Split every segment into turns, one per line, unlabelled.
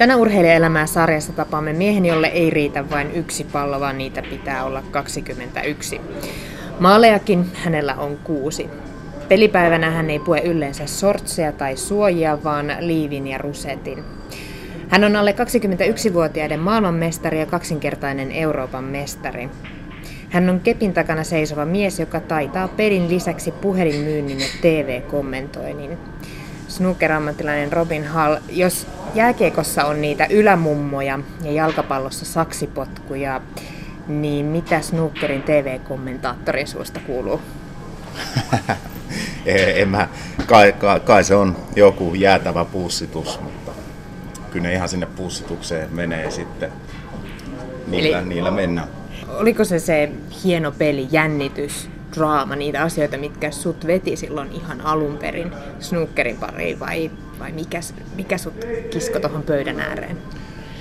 Tänä urheilijaelämää sarjassa tapaamme miehen, jolle ei riitä vain yksi pallo, vaan niitä pitää olla 21. Maalejakin hänellä on kuusi. Pelipäivänä hän ei pue yleensä sortseja tai suojia, vaan liivin ja rusetin. Hän on alle 21-vuotiaiden maailmanmestari ja kaksinkertainen Euroopan mestari. Hän on kepin takana seisova mies, joka taitaa pelin lisäksi puhelinmyynnin ja TV-kommentoinnin. Snooker-ammattilainen Robin Hall, jos jääkiekossa on niitä ylämummoja ja jalkapallossa saksipotkuja, niin mitä snookerin TV-kommentaattorin suusta kuuluu?
en mä, kai, kai, kai, se on joku jäätävä pussitus, mutta kyllä ne ihan sinne pussitukseen menee sitten. Niillä, Eli, niillä mennään.
Oliko se se hieno peli, jännitys, draama, niitä asioita, mitkä sut veti silloin ihan alun perin snookerin pariin vai, vai mikä, mikä sut kisko tuohon pöydän ääreen?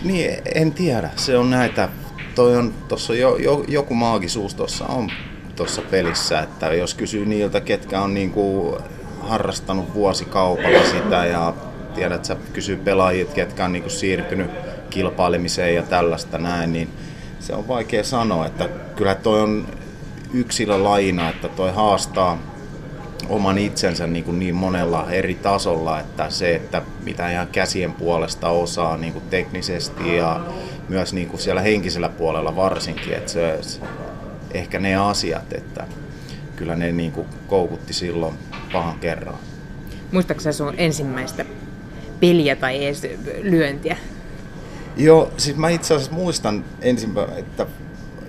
Niin, en tiedä. Se on näitä, toi on, tossa jo, jo, joku maagisuus tuossa on tuossa pelissä, että jos kysyy niiltä, ketkä on niinku harrastanut vuosikaupalla sitä ja tiedät, sä kysyy pelaajit, ketkä on niinku siirtynyt kilpailemiseen ja tällaista näin, niin se on vaikea sanoa, että kyllä toi on yksilölajina, että toi haastaa oman itsensä niin, kuin niin monella eri tasolla, että se, että mitä ihan käsien puolesta osaa niin kuin teknisesti ja myös niin kuin siellä henkisellä puolella varsinkin, että se, ehkä ne asiat, että kyllä ne niin kuin koukutti silloin pahan kerran.
Muistaaksä sun ensimmäistä peliä tai edes lyöntiä?
Joo, siis mä itse asiassa muistan ensimmäistä, että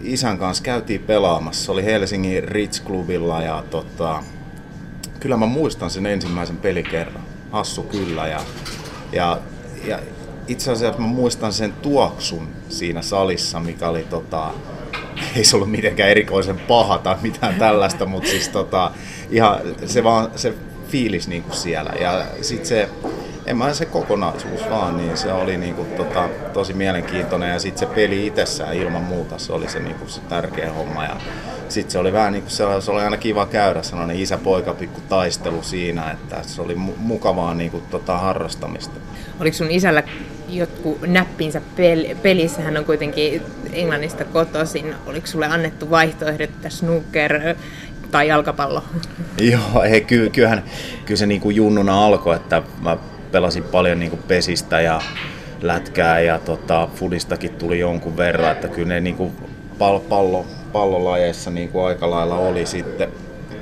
isän kanssa käytiin pelaamassa. Se oli Helsingin Ritz-klubilla ja tota, kyllä mä muistan sen ensimmäisen pelikerran. Hassu kyllä. Ja, ja, ja itse asiassa mä muistan sen tuoksun siinä salissa, mikä oli tota, ei se ollut mitenkään erikoisen paha tai mitään tällaista, mutta siis tota, ihan se vaan se fiilis niin kuin siellä. Ja sitten se, en mä se kokonaisuus vaan, niin se oli niin kuin, tota, tosi mielenkiintoinen ja sitten se peli itsessään ilman muuta, se oli se, niin kuin, se tärkeä homma. Ja sitten se oli vähän niin kuin se, se oli aina kiva käydä sellainen isä-poika pikku taistelu siinä, että se oli mu- mukavaa niin kuin, tota, harrastamista.
Oliko sun isällä jotkut näppinsä pel- pelissä? Hän on kuitenkin Englannista kotoisin. Oliko sulle annettu vaihtoehdot, että snooker tai jalkapallo?
Joo, ei, ky- kyllähän, kyllä se niin kuin junnuna alkoi, että mä pelasin paljon niin kuin pesistä ja lätkää ja tota, fudistakin tuli jonkun verran, että kyllä ne niin kuin pallo, pallo, pallolajeissa niin kuin aika lailla oli sitten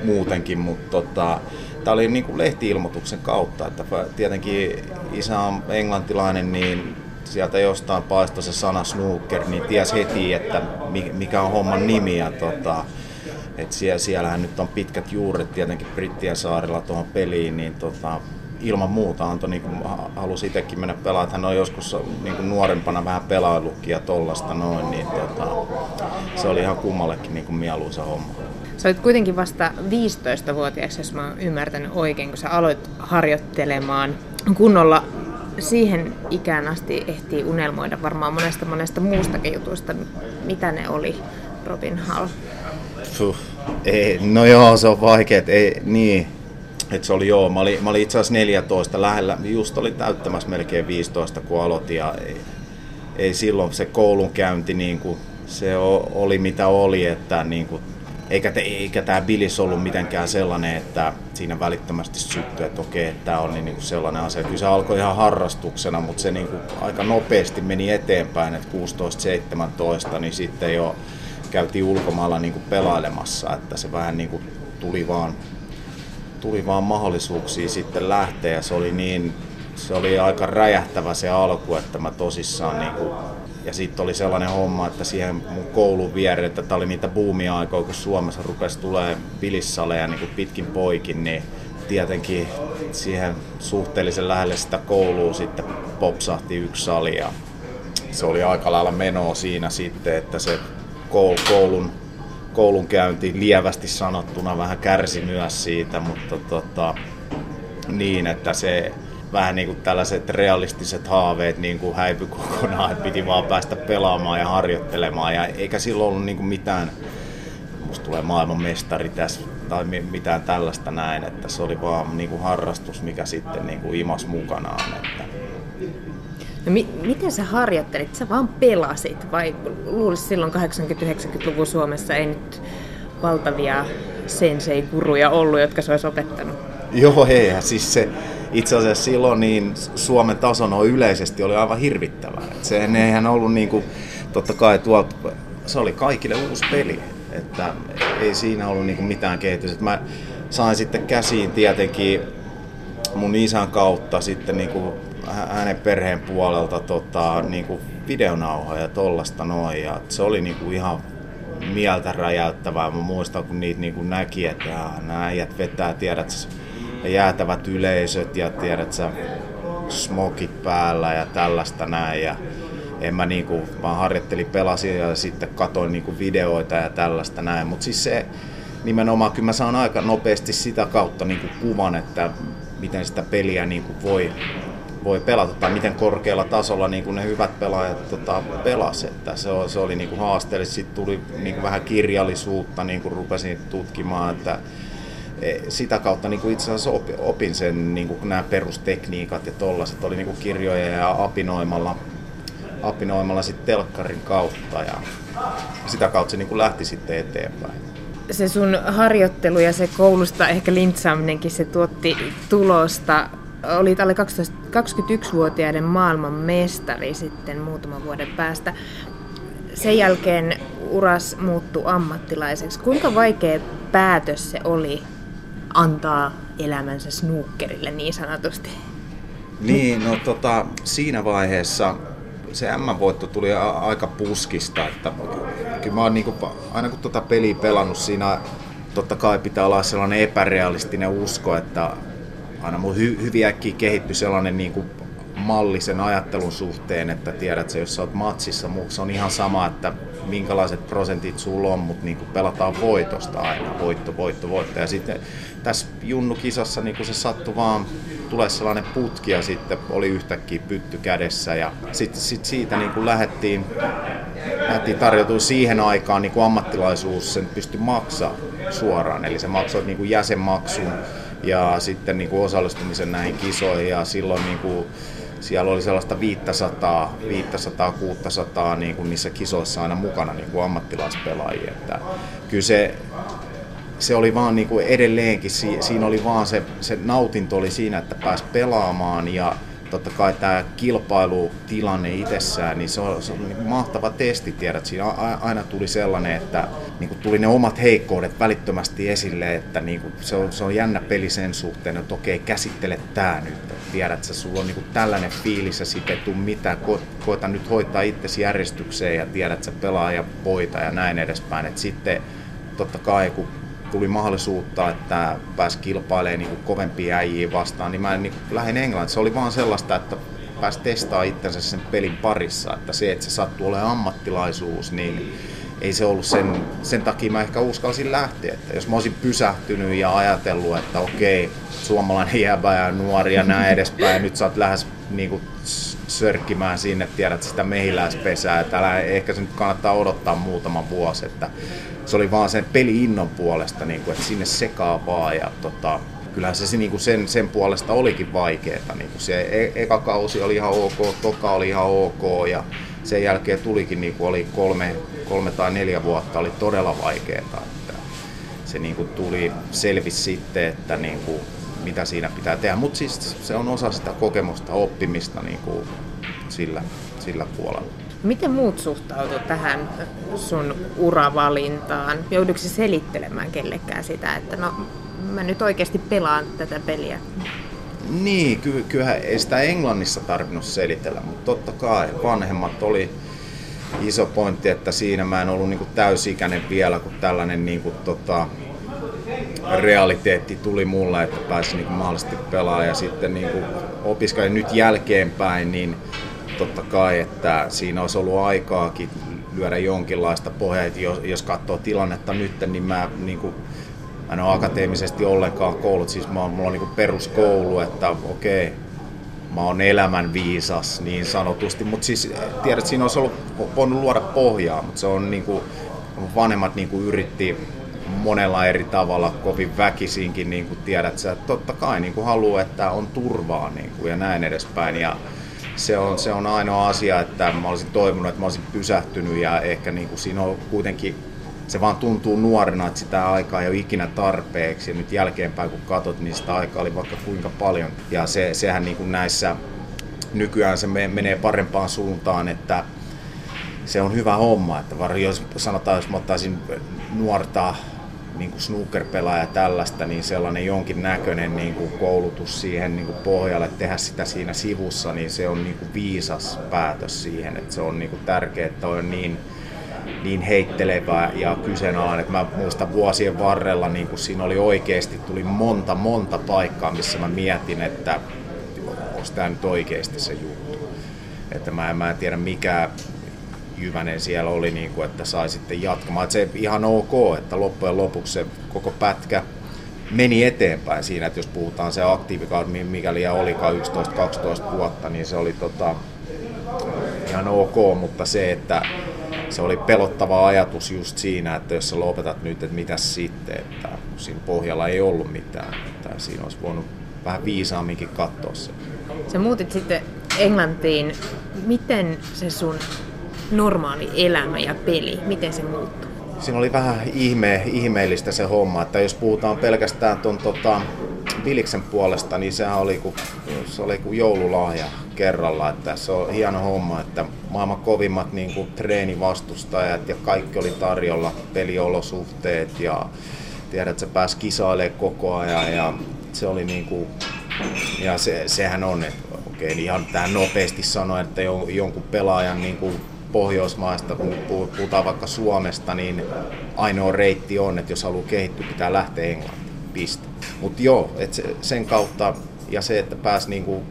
muutenkin, mutta tota, tämä oli niin kuin lehtiilmoituksen kautta, että tietenkin isä on englantilainen, niin sieltä jostain paistoi se sana snooker, niin ties heti, että mikä on homman nimi. Ja tota, et siellä, siellähän nyt on pitkät juuret tietenkin Brittien saarella tuohon peliin, niin tota, ilman muuta Anto niin halusi itsekin mennä pelaamaan. Hän on joskus niin kuin nuorempana vähän pelaillutkin ja tollasta noin, niin tota, se oli ihan kummallekin niin kuin mieluisa homma.
Sä olit kuitenkin vasta 15-vuotias, jos mä oon ymmärtänyt oikein, kun sä aloit harjoittelemaan kunnolla siihen ikään asti ehtii unelmoida varmaan monesta monesta muustakin jutusta. Mitä ne oli, Robin Hall?
Puh, ei, no joo, se on vaikea. Ei, niin, et se oli joo, mä olin, olin itse asiassa 14 lähellä, just oli täyttämässä melkein 15 kun aloitin ja ei, ei silloin se koulunkäynti niin kuin, se oli mitä oli, että niin kuin, eikä, te, eikä tämä bilis ollut mitenkään sellainen, että siinä välittömästi syttyi, että okei, että tämä on niin, niin kuin sellainen asia. Kyllä se alkoi ihan harrastuksena, mutta se niin kuin aika nopeasti meni eteenpäin, että 16-17, niin sitten jo käytiin ulkomailla niin kuin pelailemassa, että se vähän niin kuin tuli vaan tuli vaan mahdollisuuksia sitten lähteä. Ja se oli niin, se oli aika räjähtävä se alku, että mä tosissaan niin kuin, ja sitten oli sellainen homma, että siihen mun koulun viereen, että tämä oli niitä buumia-aikoja, kun Suomessa rupesi tulee bilissaleja niin kuin pitkin poikin, niin tietenkin siihen suhteellisen lähelle sitä koulua sitten popsahti yksi sali ja se oli aika lailla menoa siinä sitten, että se koulun koulunkäynti lievästi sanottuna vähän kärsi myös siitä, mutta tota, niin, että se vähän niin kuin tällaiset realistiset haaveet niin kuin häipy kokonaan, että piti vaan päästä pelaamaan ja harjoittelemaan ja eikä silloin ollut niin kuin mitään, musta tulee maailman mestari tässä tai mitään tällaista näin, että se oli vaan niin kuin harrastus, mikä sitten niin kuin imas mukanaan. Että.
No, mi- miten sä harjoittelit? Sä vaan pelasit vai luulisit silloin 80-90-luvun Suomessa ei nyt valtavia sensei-guruja ollut, jotka se olisi opettanut?
Joo, ei. Siis se, itse asiassa silloin niin Suomen tason on yleisesti oli aivan hirvittävää. Et se eihän ollut niin kuin, totta kai tuolta, se oli kaikille uusi peli. Että ei siinä ollut niin kuin mitään kehitystä. Mä sain sitten käsiin tietenkin mun isän kautta sitten niin kuin hänen perheen puolelta tota, niin kuin videonauhoja ja tollasta noin. Ja se oli niin kuin ihan mieltä räjäyttävää. Mä muistan, kun niitä niin kuin näki, että nämä äijät vetää, tiedät, jäätävät yleisöt ja tiedät sä, smokit päällä ja tällaista näin. Ja en mä niinku, mä harjoittelin, pelasin ja sitten katoin niinku videoita ja tällaista näin. Mutta siis se nimenomaan, kyllä mä saan aika nopeasti sitä kautta niinku kuvan, että miten sitä peliä niinku voi, voi pelata tai miten korkealla tasolla niin kuin ne hyvät pelaajat tota, pelas. Että se, se oli niin kuin haasteellista. Sitten tuli niin kuin vähän kirjallisuutta, niin kuin rupesin tutkimaan, että e, sitä kautta niin kuin itse asiassa opin sen, niin kuin nämä perustekniikat ja tollaset oli niin kuin kirjoja ja apinoimalla, apinoimalla sitten telkkarin kautta ja sitä kautta se niin kuin lähti sitten eteenpäin
se sun harjoittelu ja se koulusta ehkä lintsaaminenkin, se tuotti tulosta. Olit alle 21-vuotiaiden maailman mestari sitten muutaman vuoden päästä. Sen jälkeen uras muuttui ammattilaiseksi. Kuinka vaikea päätös se oli antaa elämänsä snookerille niin sanotusti?
Niin, no tota, siinä vaiheessa se M-voitto tuli aika puskista, että kyllä mä oon niinku, aina kun tota peliä pelannut siinä, totta kai pitää olla sellainen epärealistinen usko, että aina mun hy, hyvin äkkiä kehittyi sellainen niinku malli sen ajattelun suhteen, että tiedät sä, jos sä oot matsissa, se on ihan sama, että minkälaiset prosentit sulla on, mutta niinku pelataan voitosta aina, voitto, voitto, voitto. Ja sitten tässä Junnu-kisassa niin se sattui vaan tulee sellainen putki ja sitten oli yhtäkkiä pytty kädessä. Ja sitten sit siitä niin kuin lähdettiin, lähdettiin tarjoutua siihen aikaan niin kuin ammattilaisuus sen pystyi maksaa suoraan, eli se maksoi niin kuin jäsenmaksun ja sitten niin kuin osallistumisen näihin kisoihin ja silloin niin kuin siellä oli sellaista 500, 500 600 niin kuin niissä kisoissa aina mukana niin kuin ammattilaispelaajia. Että kyllä se se oli vaan niin kuin edelleenkin, siinä oli vaan se, se nautinto oli siinä, että pääsi pelaamaan ja totta kai tämä kilpailutilanne itsessään, niin se on, se on niin mahtava testi, tiedät. Siinä aina tuli sellainen, että niin kuin tuli ne omat heikkoudet välittömästi esille, että niin kuin se, on, se on jännä peli sen suhteen, että okei, käsittele tämä nyt. Tiedät, että sulla on niin kuin tällainen fiilis ja sitten ei tule mitään, Ko, koita nyt hoitaa itsesi järjestykseen ja tiedät, että pelaa ja voita ja näin edespäin. Et sitten totta kai, kun tuli mahdollisuutta, että pääsi kilpailemaan niin kovempia äijiä vastaan, niin mä niin lähdin Englantiin. Se oli vaan sellaista, että pääsi testaa itsensä sen pelin parissa. Että se, että se sattuu olemaan ammattilaisuus, niin ei se ollut sen, sen takia mä ehkä uskalsin lähteä. Että jos mä olisin pysähtynyt ja ajatellut, että okei, suomalainen jäbä ja nuori ja näin edespäin, ja nyt sä oot lähes niin kuin sörkkimään sinne, tiedät sitä mehiläispesää, että ehkä se nyt kannattaa odottaa muutama vuosi, että se oli vaan sen peli-innon puolesta, niin kuin, että sinne sekaa vaan ja tota, kyllähän se niin kuin sen, sen puolesta olikin vaikeaa. Niin kuin se e- eka kausi oli ihan ok, toka oli ihan ok ja sen jälkeen tulikin niin kuin oli kolme, kolme tai neljä vuotta oli todella vaikeaa. Että se niin kuin tuli selvisi sitten, että niin kuin, mitä siinä pitää tehdä. Mutta siis se on osa sitä kokemusta, oppimista niin kuin sillä, sillä puolella.
Miten muut suhtautuivat tähän sun uravalintaan? Joudutko selittelemään kellekään sitä, että no mä nyt oikeasti pelaan tätä peliä?
Niin, ky- kyllähän ei sitä Englannissa tarvinnut selitellä, mutta totta kai vanhemmat oli iso pointti, että siinä mä en ollut niinku täysikäinen vielä, kun tällainen niinku tota, realiteetti tuli mulle, että pääsin niinku mahdollisesti pelaamaan ja sitten niinku opiskelin nyt jälkeenpäin, niin totta kai, että siinä olisi ollut aikaakin lyödä jonkinlaista pohjaa, että jos, jos katsoo tilannetta nyt, niin mä niin kuin, mä en ole akateemisesti ollenkaan koulut, siis mä, mulla on niin peruskoulu, että okei, okay, mä oon elämän viisas niin sanotusti, mutta siis tiedät, siinä olisi ollut, voinut luoda pohjaa, mutta se on niin kuin, vanhemmat niin kuin yritti monella eri tavalla kovin väkisinkin, niin kuin tiedät sä, totta kai niin kuin haluaa, että on turvaa niin kuin, ja näin edespäin. Ja se on, se on ainoa asia, että mä olisin toivonut, että mä olisin pysähtynyt ja ehkä niin kuin siinä on kuitenkin se vaan tuntuu nuorena, että sitä aikaa ei ole ikinä tarpeeksi. Ja nyt jälkeenpäin kun katsot, niin sitä aikaa oli vaikka kuinka paljon. Ja se, sehän niin kuin näissä nykyään se menee parempaan suuntaan, että se on hyvä homma. Että jos sanotaan, jos mä ottaisin nuorta niin kuin snooker-pelaaja tällaista, niin sellainen jonkin näköinen niin kuin koulutus siihen niin kuin pohjalle, tehdä sitä siinä sivussa, niin se on niin kuin viisas päätös siihen. Että se on niin kuin tärkeää, että on niin, niin heittelevä ja kyseenalainen. Että mä muistan vuosien varrella, niin kuin siinä oli oikeasti, tuli monta monta paikkaa, missä mä mietin, että onko tämä nyt oikeasti se juttu. Että mä en, mä en tiedä mikä, Jyvänen siellä oli, niin kuin, että sai sitten jatkamaan. Että se ihan ok, että loppujen lopuksi se koko pätkä meni eteenpäin siinä, että jos puhutaan se aktiivikauden, mikäli olikaan 11-12 vuotta, niin se oli tota, ihan ok, mutta se, että se oli pelottava ajatus just siinä, että jos sä lopetat nyt, että mitä sitten, että siinä pohjalla ei ollut mitään, että siinä olisi voinut vähän viisaamminkin katsoa se.
Sä muutit sitten Englantiin. Miten se sun normaali elämä ja peli, miten se muuttuu?
Siinä oli vähän ihme, ihmeellistä se homma, että jos puhutaan pelkästään tuon tota, Viliksen puolesta, niin sehän oli kuin, se oli kuin joululahja kerralla. Että se on hieno homma, että maailman kovimmat niin kuin, treenivastustajat ja kaikki oli tarjolla, peliolosuhteet ja tiedät, että se pääsi kisailemaan koko ajan ja se oli niin kuin, ja se, sehän on, että okei, niin ihan tähän nopeasti sanoen, että jonkun pelaajan niin kuin Pohjoismaista, kun puhutaan vaikka Suomesta, niin ainoa reitti on, että jos haluaa kehittyä, pitää lähteä Englantiin. Piste. Mutta joo, et sen kautta ja se, että pääsi niinku,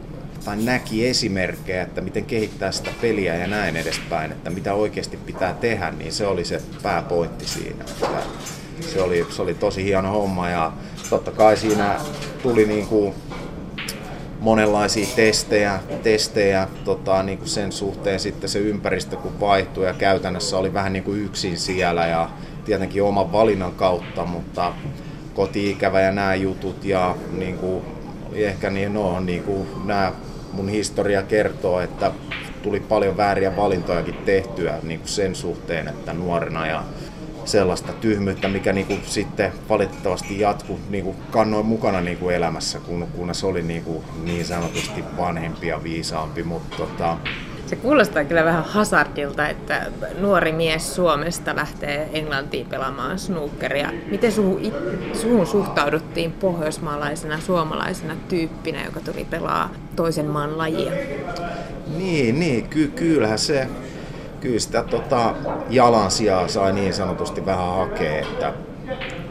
tai näki esimerkkejä, että miten kehittää sitä peliä ja näin edespäin, että mitä oikeasti pitää tehdä, niin se oli se pääpointti siinä. Että se, oli, se oli tosi hieno homma ja totta kai siinä tuli niinku monenlaisia testejä, testejä tota, niin kuin sen suhteen sitten se ympäristö kun vaihtui ja käytännössä oli vähän niin kuin yksin siellä ja tietenkin oman valinnan kautta, mutta koti-ikävä ja nämä jutut ja niin kuin, ehkä niin, no, niin kuin nämä mun historia kertoo, että tuli paljon vääriä valintojakin tehtyä niin kuin sen suhteen, että nuorena ja sellaista tyhmyyttä, mikä niinku sitten valitettavasti jatkuu niinku kannoin mukana niinku elämässä, kun, kunnes oli niinku niin sanotusti vanhempi ja viisaampi. Mutta tota,
se kuulostaa kyllä vähän hazardilta, että nuori mies Suomesta lähtee Englantiin pelaamaan snookeria. Miten suhun, suhun suhtauduttiin pohjoismaalaisena, suomalaisena tyyppinä, joka tuli pelaa toisen maan lajia?
Niin, niin ky- kyllähän se kyllä sitä tota, jalansijaa sai niin sanotusti vähän hakea.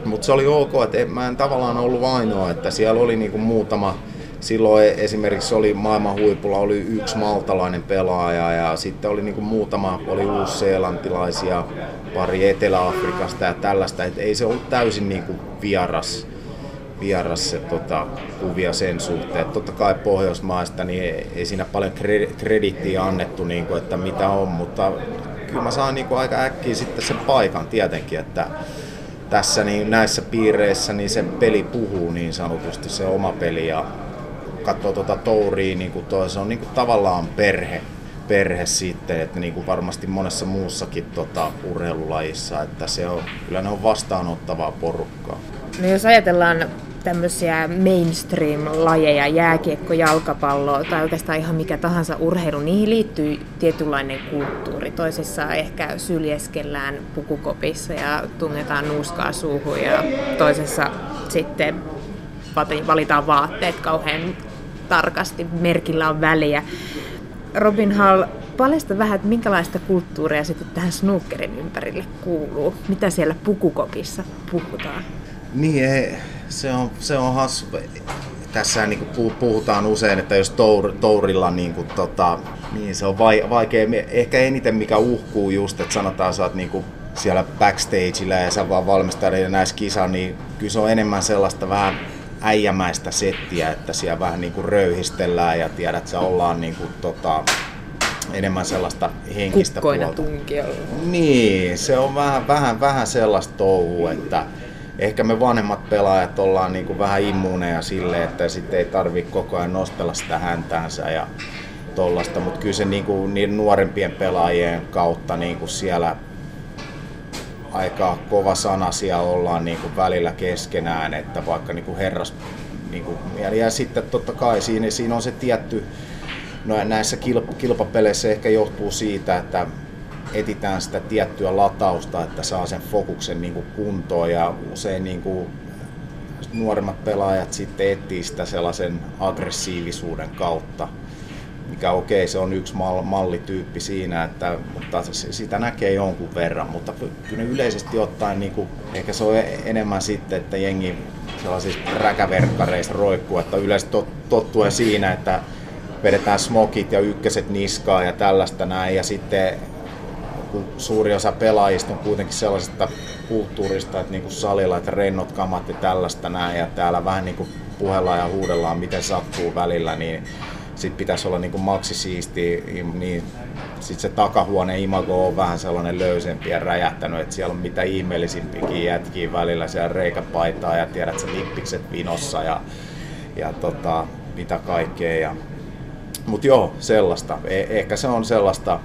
Mutta se oli ok, että mä en tavallaan ollut ainoa, että siellä oli niinku muutama, silloin esimerkiksi oli maailman huipulla oli yksi maltalainen pelaaja ja sitten oli niinku muutama, oli uusseelantilaisia, pari Etelä-Afrikasta ja tällaista, että ei se ollut täysin niinku vieras vieras se tota, kuvia sen suhteen. Totta kai Pohjoismaista niin ei, ei siinä paljon kredittiä annettu, niin kuin, että mitä on, mutta kyllä mä saan niin kuin, aika äkkiä sitten sen paikan tietenkin, että tässä niin näissä piireissä niin se peli puhuu niin sanotusti, se oma peli ja katsoo tuota touria, niin kuin toi, se on niin kuin tavallaan perhe, perhe sitten, että niin kuin varmasti monessa muussakin tota, urheilulajissa, että se on, kyllä ne on vastaanottavaa porukkaa.
No jos ajatellaan tämmöisiä mainstream-lajeja, jääkiekko, jalkapallo tai oikeastaan ihan mikä tahansa urheilu, niihin liittyy tietynlainen kulttuuri. Toisessa ehkä syljeskellään pukukopissa ja tungetaan nuuskaa suuhun ja toisessa sitten valitaan vaatteet kauhean tarkasti, merkillä on väliä. Robin Hall, paljasta vähän, että minkälaista kulttuuria sitten tähän snookerin ympärille kuuluu. Mitä siellä pukukopissa puhutaan?
Niin, ei, se on, se on hassu. Tässä niin kuin puhutaan usein, että jos tour, tourilla niin kuin, tota, niin se on vaikea, ehkä eniten mikä uhkuu just, että sanotaan sä oot niin kuin siellä backstageilla ja sä vaan valmistelee näissä kisa, niin kyllä se on enemmän sellaista vähän äijämäistä settiä, että siellä vähän niin kuin röyhistellään ja tiedät, että ollaan niin kuin, tota, enemmän sellaista henkistä
Kukkoina puolta. tunkiolla.
Niin, se on vähän, vähän, vähän sellaista touhua, että ehkä me vanhemmat pelaajat ollaan niin kuin vähän immuuneja sille, että sitten ei tarvi koko ajan nostella sitä häntäänsä ja tollasta, mutta kyllä se niin kuin, niin nuorempien pelaajien kautta niin kuin siellä aika kova sanasia ollaan niin kuin välillä keskenään, että vaikka niin kuin herras niin kuin, ja sitten totta kai siinä, siinä on se tietty, no näissä kilpapeleissä ehkä johtuu siitä, että etitään sitä tiettyä latausta, että saa sen fokuksen niin kuin kuntoon ja usein niin kuin nuoremmat pelaajat sitten etsii sitä sellaisen aggressiivisuuden kautta, mikä okei, okay, se on yksi mallityyppi siinä, että, mutta sitä näkee jonkun verran, mutta kyllä yleisesti ottaen niin kuin, ehkä se on enemmän sitten, että jengi sellaisissa räkäverkkareissa roikkuu, että yleensä tottuen siinä, että vedetään smokit ja ykköset niskaa ja tällaista näin, ja sitten kun suuri osa pelaajista on kuitenkin sellaisesta kulttuurista, että niin kuin salilla, että rennot kamat ja tällaista näin, ja täällä vähän niin kuin puhellaan ja huudellaan, miten sattuu välillä, niin sit pitäisi olla niin kuin maksisiisti, niin sitten se takahuone imago on vähän sellainen löysempi ja räjähtänyt, että siellä on mitä ihmeellisimpikin jätkiä välillä siellä reikäpaitaa ja tiedät, että lippikset vinossa ja, ja tota, mitä kaikkea. Ja, mutta joo, sellaista. E- ehkä se on sellaista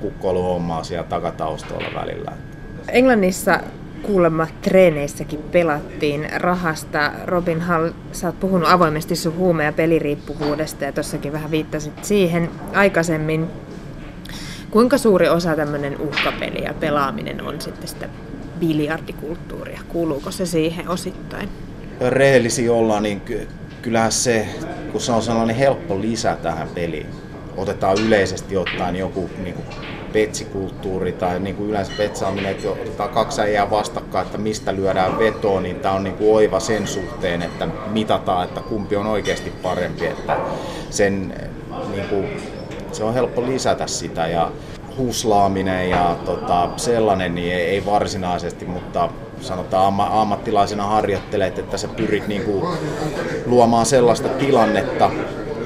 kukkoiluhommaa siellä takataustoilla välillä.
Englannissa kuulemma treeneissäkin pelattiin rahasta. Robin Hall, sä oot puhunut avoimesti sun huume- ja peliriippuvuudesta ja tossakin vähän viittasit siihen aikaisemmin. Kuinka suuri osa tämmöinen uhkapeli ja pelaaminen on sitten sitä biljardikulttuuria? Kuuluuko se siihen osittain?
Rehellisiä ollaan, niin kyllähän se, kun se on sellainen helppo lisä tähän peliin, otetaan yleisesti ottaen joku niin kuin petsikulttuuri tai niin kuin yleensä petsaaminen, että otetaan kaksi äijää vastakkain, että mistä lyödään vetoa, niin tämä on niin kuin oiva sen suhteen, että mitataan, että kumpi on oikeasti parempi. Että sen, niin kuin, se on helppo lisätä sitä ja huslaaminen ja tota, sellainen niin ei, ei varsinaisesti, mutta sanotaan amma, ammattilaisena harjoittelet, että sä pyrit niin kuin, luomaan sellaista tilannetta,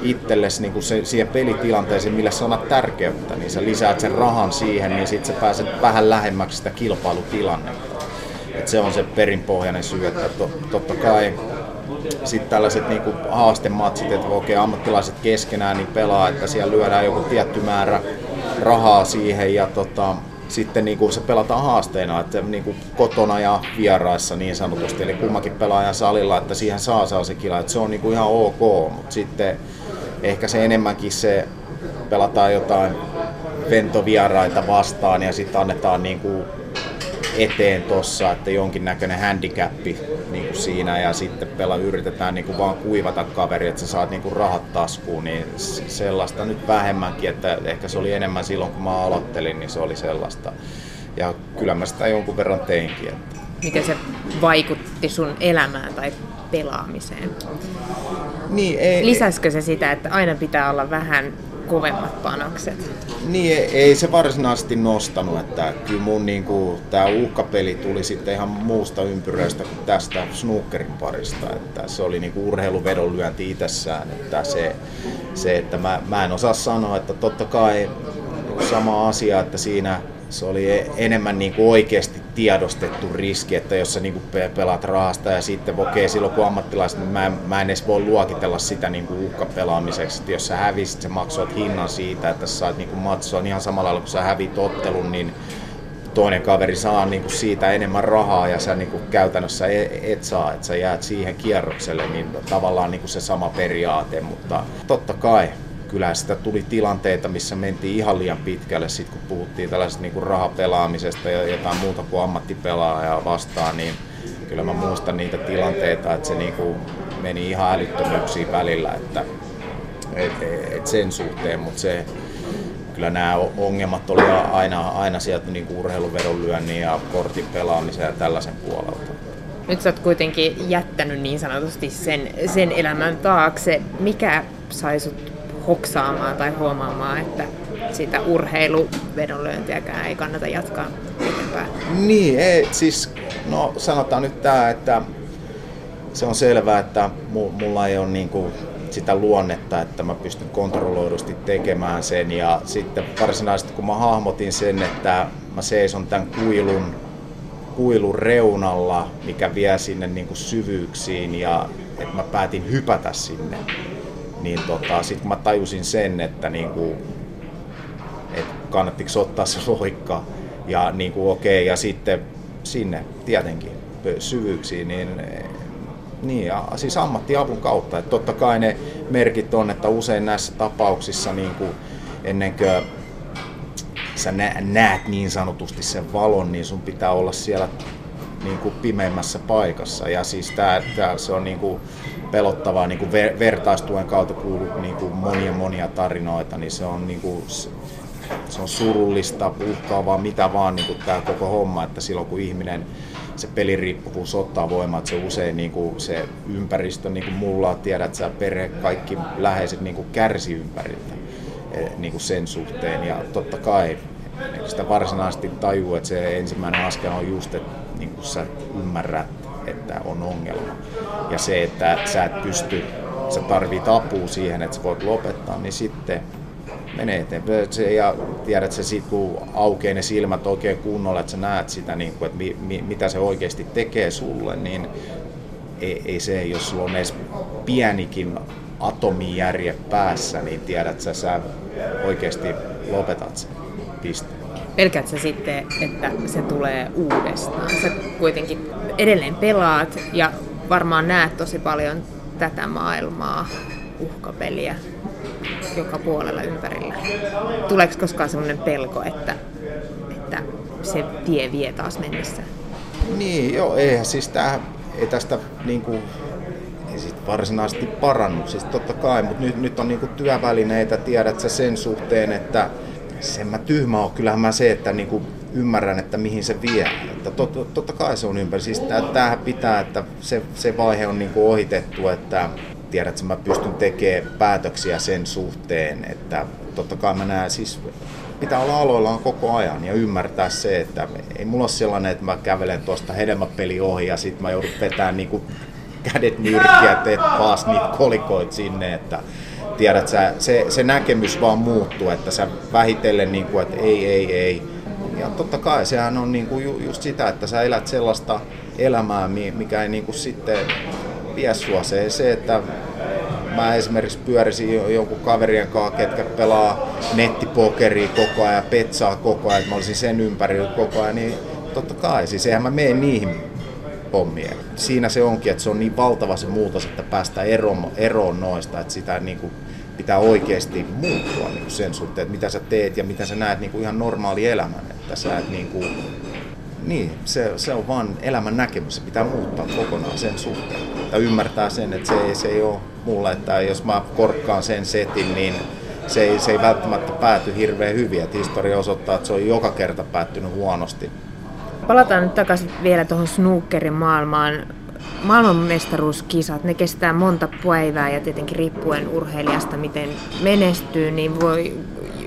itsellesi niin se, siihen pelitilanteeseen, millä sä annat tärkeyttä, niin sä lisäät sen rahan siihen, niin sitten sä pääset vähän lähemmäksi sitä kilpailutilannetta. Et se on se perinpohjainen syy, että to, totta kai sitten tällaiset niin kuin haastematsit, että okei, ammattilaiset keskenään niin pelaa, että siellä lyödään joku tietty määrä rahaa siihen ja tota, sitten niin kuin se pelataan haasteena, että niin kuin kotona ja vieraissa niin sanotusti, eli kummakin pelaajan salilla, että siihen saa se kila, että se on niin kuin ihan ok, mutta sitten ehkä se enemmänkin se pelataan jotain ventovieraita vastaan ja sitten annetaan niin kuin eteen tossa, että jonkinnäköinen handicappi niin kuin siinä ja sitten pela yritetään niin kuin vaan kuivata kaveri, että sä saat niin kuin rahat taskuun, niin sellaista nyt vähemmänkin, että ehkä se oli enemmän silloin kun mä aloittelin, niin se oli sellaista. Ja kyllä mä sitä jonkun verran teinkin. Että.
Miten se vaikutti sun elämään tai pelaamiseen?
Niin, ei,
Lisäskö se sitä, että aina pitää olla vähän kovemmat panokset?
Niin, ei, ei se varsinaisesti nostanut, että kyllä mun niinku, tämä uhkapeli tuli sitten ihan muusta ympyröistä kuin tästä snookerin parista, että se oli niinku urheiluvedonlyönti itsessään, että se, se että mä, mä en osaa sanoa, että totta kai sama asia, että siinä se oli enemmän niin kuin oikeasti tiedostettu riski, että jos sä niin pelaat rahasta ja sitten okei, silloin kun ammattilaiset, niin mä, mä en edes voi luokitella sitä niin kuin uhkapelaamiseksi, että jos sä hävisit, sä maksoit hinnan siitä, että sä saat niin kuin matsoa, niin ihan samalla lailla kun sä hävit ottelun, niin toinen kaveri saa niin kuin siitä enemmän rahaa ja sä niin kuin käytännössä e-, et saa, että sä jäät siihen kierrokselle, niin tavallaan niin kuin se sama periaate, mutta totta kai kyllä sitä tuli tilanteita, missä mentiin ihan liian pitkälle, sit kun puhuttiin tällaisesta niin kuin rahapelaamisesta ja jotain muuta kuin ammattipelaajaa vastaan, niin kyllä mä muistan niitä tilanteita, että se niin kuin meni ihan älyttömyyksiin välillä, että et, et sen suhteen, mutta se, kyllä nämä ongelmat oli aina, aina sieltä niin kuin urheiluvedonlyönnin ja kortin pelaamisen ja tällaisen puolelta.
Nyt sä oot kuitenkin jättänyt niin sanotusti sen, sen elämän taakse. Mikä sai sut hoksaamaan tai huomaamaan, että sitä urheiluvedonlyöntiäkään ei kannata jatkaa eteenpäin.
Niin, ei, siis no sanotaan nyt tämä, että se on selvää, että mulla ei ole niin kuin sitä luonnetta, että mä pystyn kontrolloidusti tekemään sen ja sitten varsinaisesti kun mä hahmotin sen, että mä seison tämän kuilun, kuilun reunalla, mikä vie sinne niin kuin syvyyksiin ja että mä päätin hypätä sinne niin tota, sitten mä tajusin sen, että niinku, et kannattiko ottaa se loikka ja niinku, okei, okay, ja sitten sinne tietenkin syvyyksiin, niin niin, ja siis ammattiavun kautta. Että totta kai ne merkit on, että usein näissä tapauksissa niin kuin ennen kuin sä näet niin sanotusti sen valon, niin sun pitää olla siellä niin kuin pimeimmässä paikassa. Ja siis tää, tää se on niin kuin pelottavaa niin kuin ver, vertaistuen kautta kuullut niin kuin monia monia tarinoita, niin se on, niin kuin, se on surullista, uhkaavaa, mitä vaan niin kuin tämä koko homma, että silloin kun ihminen se peliriippuvuus ottaa voimaa, että se usein niin kuin se ympäristö, niin kuin mulla tiedät, että perhe, kaikki läheiset niin kuin kärsi ympäriltä eh, niin kuin sen suhteen. Ja totta kai sitä varsinaisesti tajuu, että se ensimmäinen askel on just, että niin kuin sä ymmärrät, että on ongelma. Ja se, että sä et pysty, sä tarvit apua siihen, että sä voit lopettaa, niin sitten menee eteenpäin. Ja tiedät se sit, kun aukeaa ne silmät oikein kunnolla, että sä näet sitä, niin kuin, että mi, mi, mitä se oikeasti tekee sulle, niin ei, ei se, jos sulla on edes pienikin atomijärje päässä, niin tiedät sä, sä oikeasti lopetat sen. Piste.
Pelkät sä sitten, että se tulee uudestaan? Sä kuitenkin edelleen pelaat ja varmaan näet tosi paljon tätä maailmaa, uhkapeliä, joka puolella ympärillä. Tuleeko koskaan sellainen pelko, että, että se tie vie taas mennessä?
Niin, joo, eihän siis tää, ei tästä niinku, ei sit varsinaisesti parannu, siis totta kai, mutta nyt, nyt on niinku työvälineitä, tiedät sä sen suhteen, että sen mä tyhmä on, kyllähän mä se, että niinku ymmärrän, että mihin se vie. Että tot, totta kai se on ympäri. Siis tämähän pitää, että se, se vaihe on niinku ohitettu, että tiedät, että mä pystyn tekemään päätöksiä sen suhteen, että totta kai mä näen, siis pitää olla aloillaan koko ajan ja ymmärtää se, että ei mulla ole sellainen, että mä kävelen tuosta hedelmäpeli ohi ja sitten mä joudun vetämään niinku kädet nyrkkiä, teet paas niitä kolikoit sinne, että tiedät sä, se, se näkemys vaan muuttuu, että sä vähitellen niin kuin, että ei, ei, ei. Ja totta kai sehän on niin kuin ju, just sitä, että sä elät sellaista elämää, mikä ei niin kuin sitten vie sua. Se, se, että mä esimerkiksi pyörisin jonkun kaverien kanssa, ketkä pelaa nettipokeria koko ajan, petsaa koko ajan, että mä olisin sen ympärillä koko ajan, niin totta kai, siis eihän mä mene niihin hommiin. Siinä se onkin, että se on niin valtava se muutos, että päästään eroon, eroon noista, että sitä niin kuin pitää oikeasti muuttua niin kuin sen suhteen, että mitä sä teet ja mitä sä näet niin kuin ihan normaali elämän. Että sä et niin kuin, niin, se, se on vaan elämän näkemys, se pitää muuttaa kokonaan sen suhteen. Ja ymmärtää sen, että se, se ei ole mulle, että jos mä korkkaan sen setin, niin se ei, se ei välttämättä pääty hirveän hyvin. Että historia osoittaa, että se on joka kerta päättynyt huonosti.
Palataan nyt takaisin vielä tuohon snookerin maailmaan. Maailmanmestaruuskisat, ne kestää monta päivää ja tietenkin riippuen urheilijasta, miten menestyy, niin voi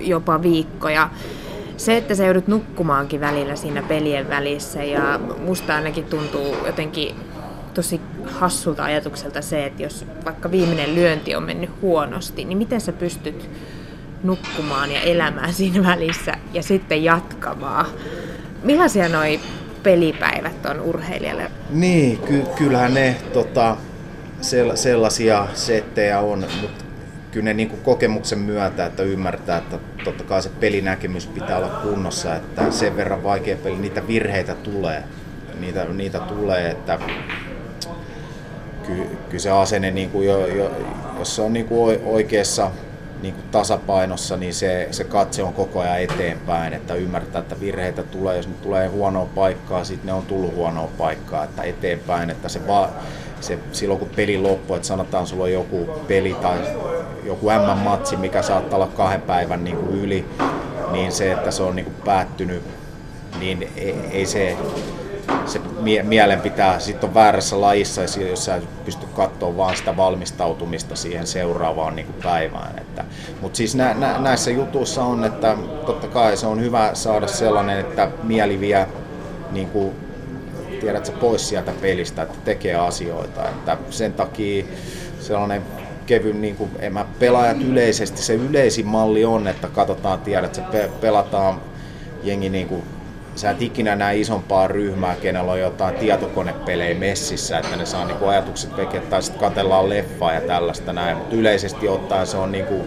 jopa viikkoja se, että sä joudut nukkumaankin välillä siinä pelien välissä ja musta ainakin tuntuu jotenkin tosi hassulta ajatukselta se, että jos vaikka viimeinen lyönti on mennyt huonosti, niin miten sä pystyt nukkumaan ja elämään siinä välissä ja sitten jatkamaan? Millaisia noi pelipäivät on urheilijalle?
Niin, ky- kyllähän ne tota, sellaisia settejä on, mutta kyllä ne niin kuin kokemuksen myötä, että ymmärtää, että totta kai se pelinäkemys pitää olla kunnossa, että sen verran vaikea peli, niitä virheitä tulee. Niitä, niitä tulee, että kyllä, kyllä se asenne, niin kuin jo, jo, jos se on niin kuin oikeassa niin kuin tasapainossa, niin se, se katse on koko ajan eteenpäin, että ymmärtää, että virheitä tulee, jos nyt tulee huonoa paikkaa, sitten ne on tullut huonoa paikkaa, että eteenpäin, että se, va, se silloin kun peli loppuu, että sanotaan sulla on joku peli tai joku M-matsi, mikä saattaa olla kahden päivän niin kuin yli, niin se, että se on niin kuin päättynyt, niin ei, ei se, se mie- mielen pitää, sitten on väärässä lajissa, jos sä pysty katsoa vaan sitä valmistautumista siihen seuraavaan niin kuin päivään. Että, mutta siis nä, nä, näissä jutuissa on, että totta kai se on hyvä saada sellainen, että mieli vie niin kuin, tiedät sä, pois sieltä pelistä, että tekee asioita. Että sen takia sellainen kevyn, niin kuin, en mä pelaajat yleisesti, se yleisin malli on, että katsotaan, tiedät, pe- pelataan jengi niin kuin sä et ikinä näe isompaa ryhmää, kenellä on jotain tietokonepelejä messissä, että ne saa niinku ajatukset veke, tai sitten katellaan leffaa ja tällaista näin, mutta yleisesti ottaen se on niinku,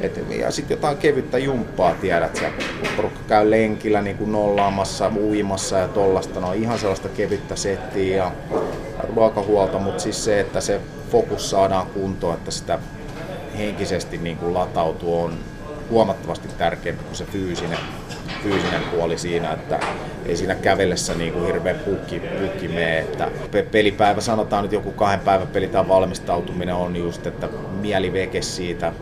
et, ja sitten jotain kevyttä jumppaa, tiedät sä, kun porukka käy lenkillä niinku nollaamassa, uimassa ja tollasta, no ihan sellaista kevyttä settiä ja ruokahuolta, mutta siis se, että se fokus saadaan kuntoon, että sitä henkisesti niin kuin latautuu on huomattavasti tärkeämpi kuin se fyysinen, fyysinen puoli siinä, että ei siinä kävellessä niin kuin hirveä pukki, pukki mene. Että pelipäivä, sanotaan nyt joku kahden päivän peli tai valmistautuminen on just, että mieli veke siitä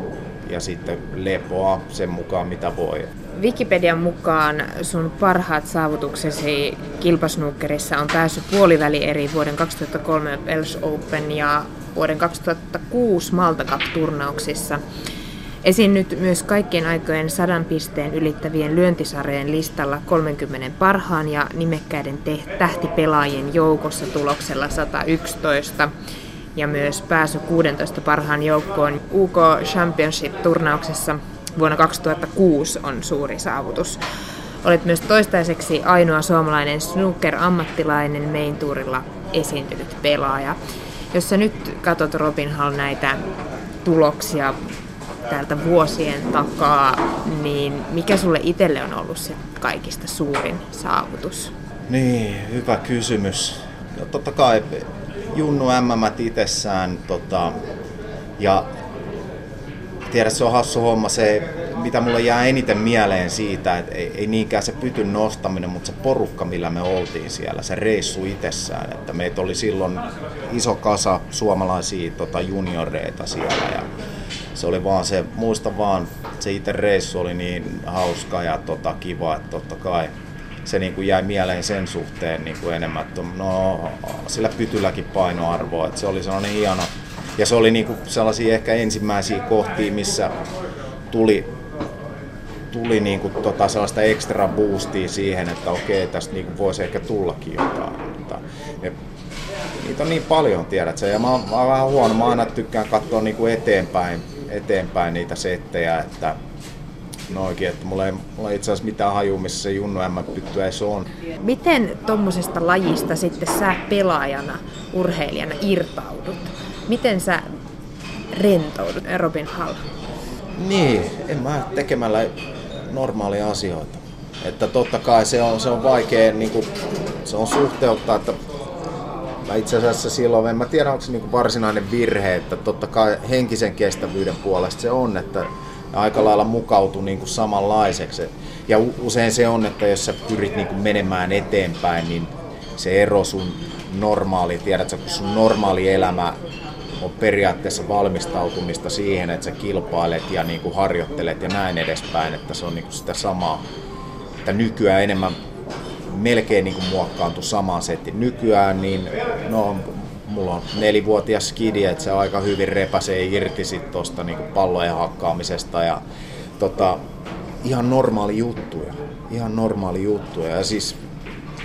ja sitten lepoa sen mukaan mitä voi.
Wikipedian mukaan sun parhaat saavutuksesi kilpasnookerissa on päässyt puoliväli eri vuoden 2003 Welsh Open ja vuoden 2006 Malta Cup-turnauksissa. Esiinnyt myös kaikkien aikojen sadan pisteen ylittävien lyöntisarjojen listalla 30 parhaan ja nimekkäiden tähtipelaajien joukossa tuloksella 111 ja myös pääsy 16 parhaan joukkoon UK Championship-turnauksessa vuonna 2006 on suuri saavutus. Olet myös toistaiseksi ainoa suomalainen snooker-ammattilainen main tourilla esiintynyt pelaaja. Jos sä nyt katsot Robin Hall näitä tuloksia täältä vuosien takaa, niin mikä sulle itselle on ollut se kaikista suurin saavutus?
Niin, hyvä kysymys. No, totta kai Junnu MM itsessään tota, ja tiedät, se on hassu homma se, mitä mulle jää eniten mieleen siitä, että ei, ei niinkään se pytyn nostaminen, mutta se porukka, millä me oltiin siellä, se reissu itsessään, että meitä oli silloin iso kasa suomalaisia tota, junioreita siellä ja se oli vaan se, muista vaan, se itse reissu oli niin hauska ja tota, kiva, että totta kai se niin kuin jäi mieleen sen suhteen niin kuin enemmän, että no, sillä pytylläkin painoarvoa, että se oli sellainen hieno. Ja se oli niin kuin sellaisia ehkä ensimmäisiä kohtia, missä tuli, tuli niin kuin tota sellaista extra boostia siihen, että okei, tästä niin kuin voisi ehkä tullakin jotain. Mutta, ja niitä on niin paljon, tiedät sä, ja mä mä oon vähän huono, mä aina tykkään katsoa niin kuin eteenpäin, eteenpäin niitä settejä, että No oikein, että mulla ei, mulla ei itse asiassa mitään hajua, missä se Junnu edes on.
Miten tuommoisesta lajista sitten sä pelaajana, urheilijana irtaudut? Miten sä rentoudut, Robin Hall?
Niin, en mä tekemällä normaalia asioita. Että totta kai se on, se on vaikea, niin kuin, se on suhteuttaa, että mä itse asiassa silloin, en mä tiedä onko se niin varsinainen virhe, että totta kai henkisen kestävyyden puolesta se on, että aika lailla mukautu niin kuin samanlaiseksi. Ja usein se on, että jos sä pyrit niin kuin menemään eteenpäin, niin se ero sun normaali, tiedätkö, kun sun normaali elämä on periaatteessa valmistautumista siihen, että sä kilpailet ja niin kuin harjoittelet ja näin edespäin, että se on niin kuin sitä samaa, että nykyään enemmän melkein niin kuin muokkaantu samaan settiin. Nykyään niin, no, mulla on nelivuotias skidi, että se aika hyvin repäsee irti sit tosta niin pallojen hakkaamisesta ja tota, ihan normaali juttuja. Ihan normaali juttuja. Ja siis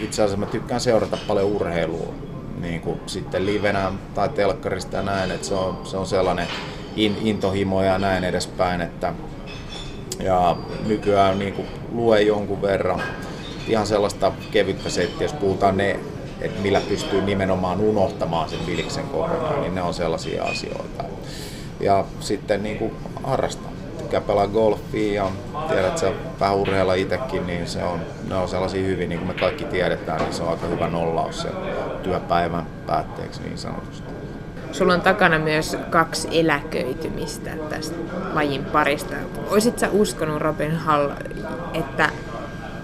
itse asiassa mä tykkään seurata paljon urheilua niin kuin sitten livenä tai telkkarista ja näin, että se on, se on sellainen in, intohimo ja näin edespäin, että ja nykyään niin kuin lue jonkun verran ihan sellaista kevyttä settiä, jos puhutaan ne, että millä pystyy nimenomaan unohtamaan sen fiiliksen kokonaan, niin ne on sellaisia asioita. Ja sitten niin kuin harrastaa. Tykkää pelaa golfia ja tiedät, että vähän urheilla itsekin, niin se on, ne on sellaisia hyvin, niin kuin me kaikki tiedetään, niin se on aika hyvä nollaus sen työpäivän päätteeksi niin sanotusti.
Sulla on takana myös kaksi eläköitymistä tästä lajin parista. Oisit sä uskonut, Robin Hall, että,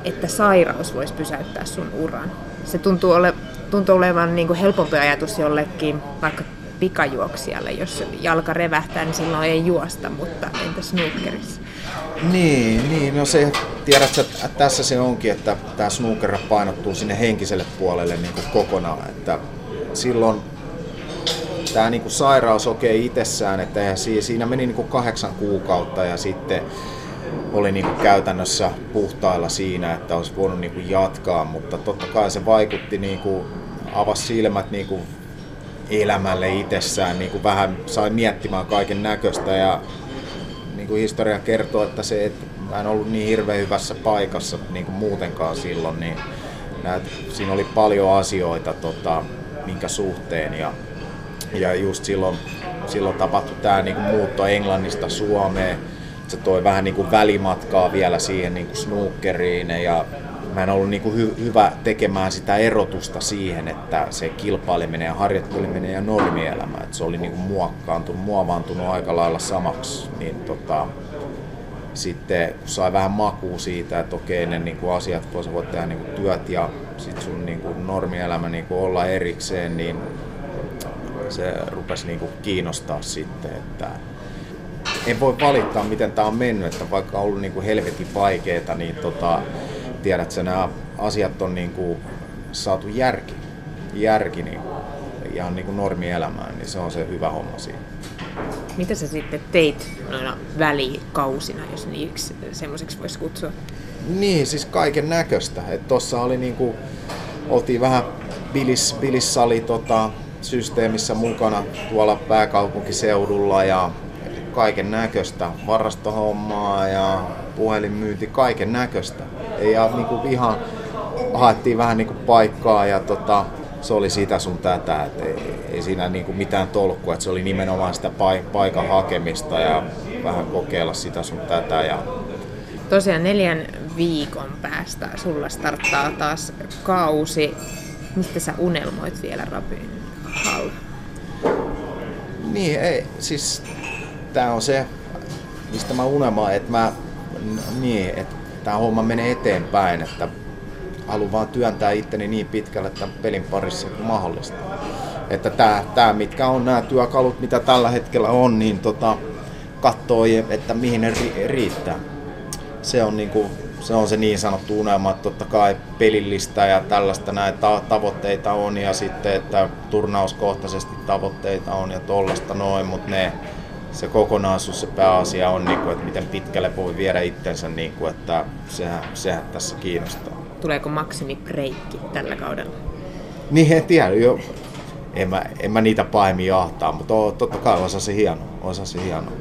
että sairaus voisi pysäyttää sun uran? Se tuntuu, ole, tuntuu olevan niin kuin helpompi ajatus jollekin vaikka pikajuoksijalle. Jos jalka revähtää, niin silloin ei juosta, mutta entä snookerissa?
Niin, niin, no se, tiedätkö, että tässä se onkin, että tämä snooker painottuu sinne henkiselle puolelle niin kuin kokonaan, että silloin tämä niin kuin sairaus okei okay, itsessään, että siinä meni niin kuin kahdeksan kuukautta ja sitten oli niin kuin käytännössä puhtailla siinä, että olisi voinut niin kuin jatkaa, mutta totta kai se vaikutti, niin kuin, avasi silmät niin kuin elämälle itsessään, niin kuin vähän sai miettimään kaiken näköistä ja niin kuin historia kertoo, että se, että mä en ollut niin hirveän hyvässä paikassa niin kuin muutenkaan silloin, niin näet, siinä oli paljon asioita, tota, minkä suhteen. Ja, ja just silloin, silloin tapahtui tämä niin kuin muutto Englannista Suomeen. Se toi vähän niin kuin välimatkaa vielä siihen niin kuin snookeriin ja mä en ollut niin kuin hy- hyvä tekemään sitä erotusta siihen, että se kilpaileminen ja harjoitteleminen ja normielämä, että se oli niin kuin muokkaantunut, muovaantunut aika lailla samaksi, niin tota, sitten kun sai vähän makua siitä, että okei ne niin kuin asiat, kun sä voit tehdä niin kuin työt ja sitten sun niin kuin normielämä niin kuin olla erikseen, niin se rupesi niin kuin kiinnostaa sitten, että en voi valittaa, miten tämä on mennyt, että vaikka on ollut niin kuin helvetin vaikeaa, niin tota, tiedät, että nämä asiat on niin kuin saatu järki, järki niin ihan niin kuin normielämään, niin se on se hyvä homma siinä.
Mitä sä sitten teit noina välikausina, jos niiksi semmoiseksi voisi kutsua?
Niin, siis kaiken näköistä. Tuossa oli niinku, oltiin vähän bilis, bilissali tota, systeemissä mukana tuolla pääkaupunkiseudulla ja kaiken näköistä varastohommaa ja puhelinmyynti, kaiken näköistä. Ja niinku ihan haettiin vähän niinku paikkaa ja tota, se oli sitä sun tätä, että ei, ei siinä niinku mitään tolkkua, että se oli nimenomaan sitä paikan hakemista ja vähän kokeilla sitä sun tätä. Ja...
Tosiaan neljän viikon päästä sulla starttaa taas kausi. Mistä sä unelmoit vielä Rapin alla?
Niin, ei, siis tää on se, mistä mä unelmoin, että mä, niin, että tämä homma menee eteenpäin, että haluan vaan työntää itteni niin pitkälle tämän pelin parissa kuin mahdollista. Että tämä, tämä mitkä on nämä työkalut, mitä tällä hetkellä on, niin tota, katsoo, että mihin ne riittää. Se on, niin kuin, se on se niin sanottu unelma, että totta kai pelillistä ja tällaista näitä tavoitteita on ja sitten, että turnauskohtaisesti tavoitteita on ja tollasta noin, mutta ne, se kokonaisuus, se pääasia on, niin kuin, että miten pitkälle voi viedä itsensä, niin kuin, että sehän, sehän tässä kiinnostaa
tuleeko maksimipreikki tällä kaudella?
Niin, en tiedä. Jo. En, mä, en mä niitä pahemmin jahtaa, mutta totta kai osa se hieno. Osa se hieno.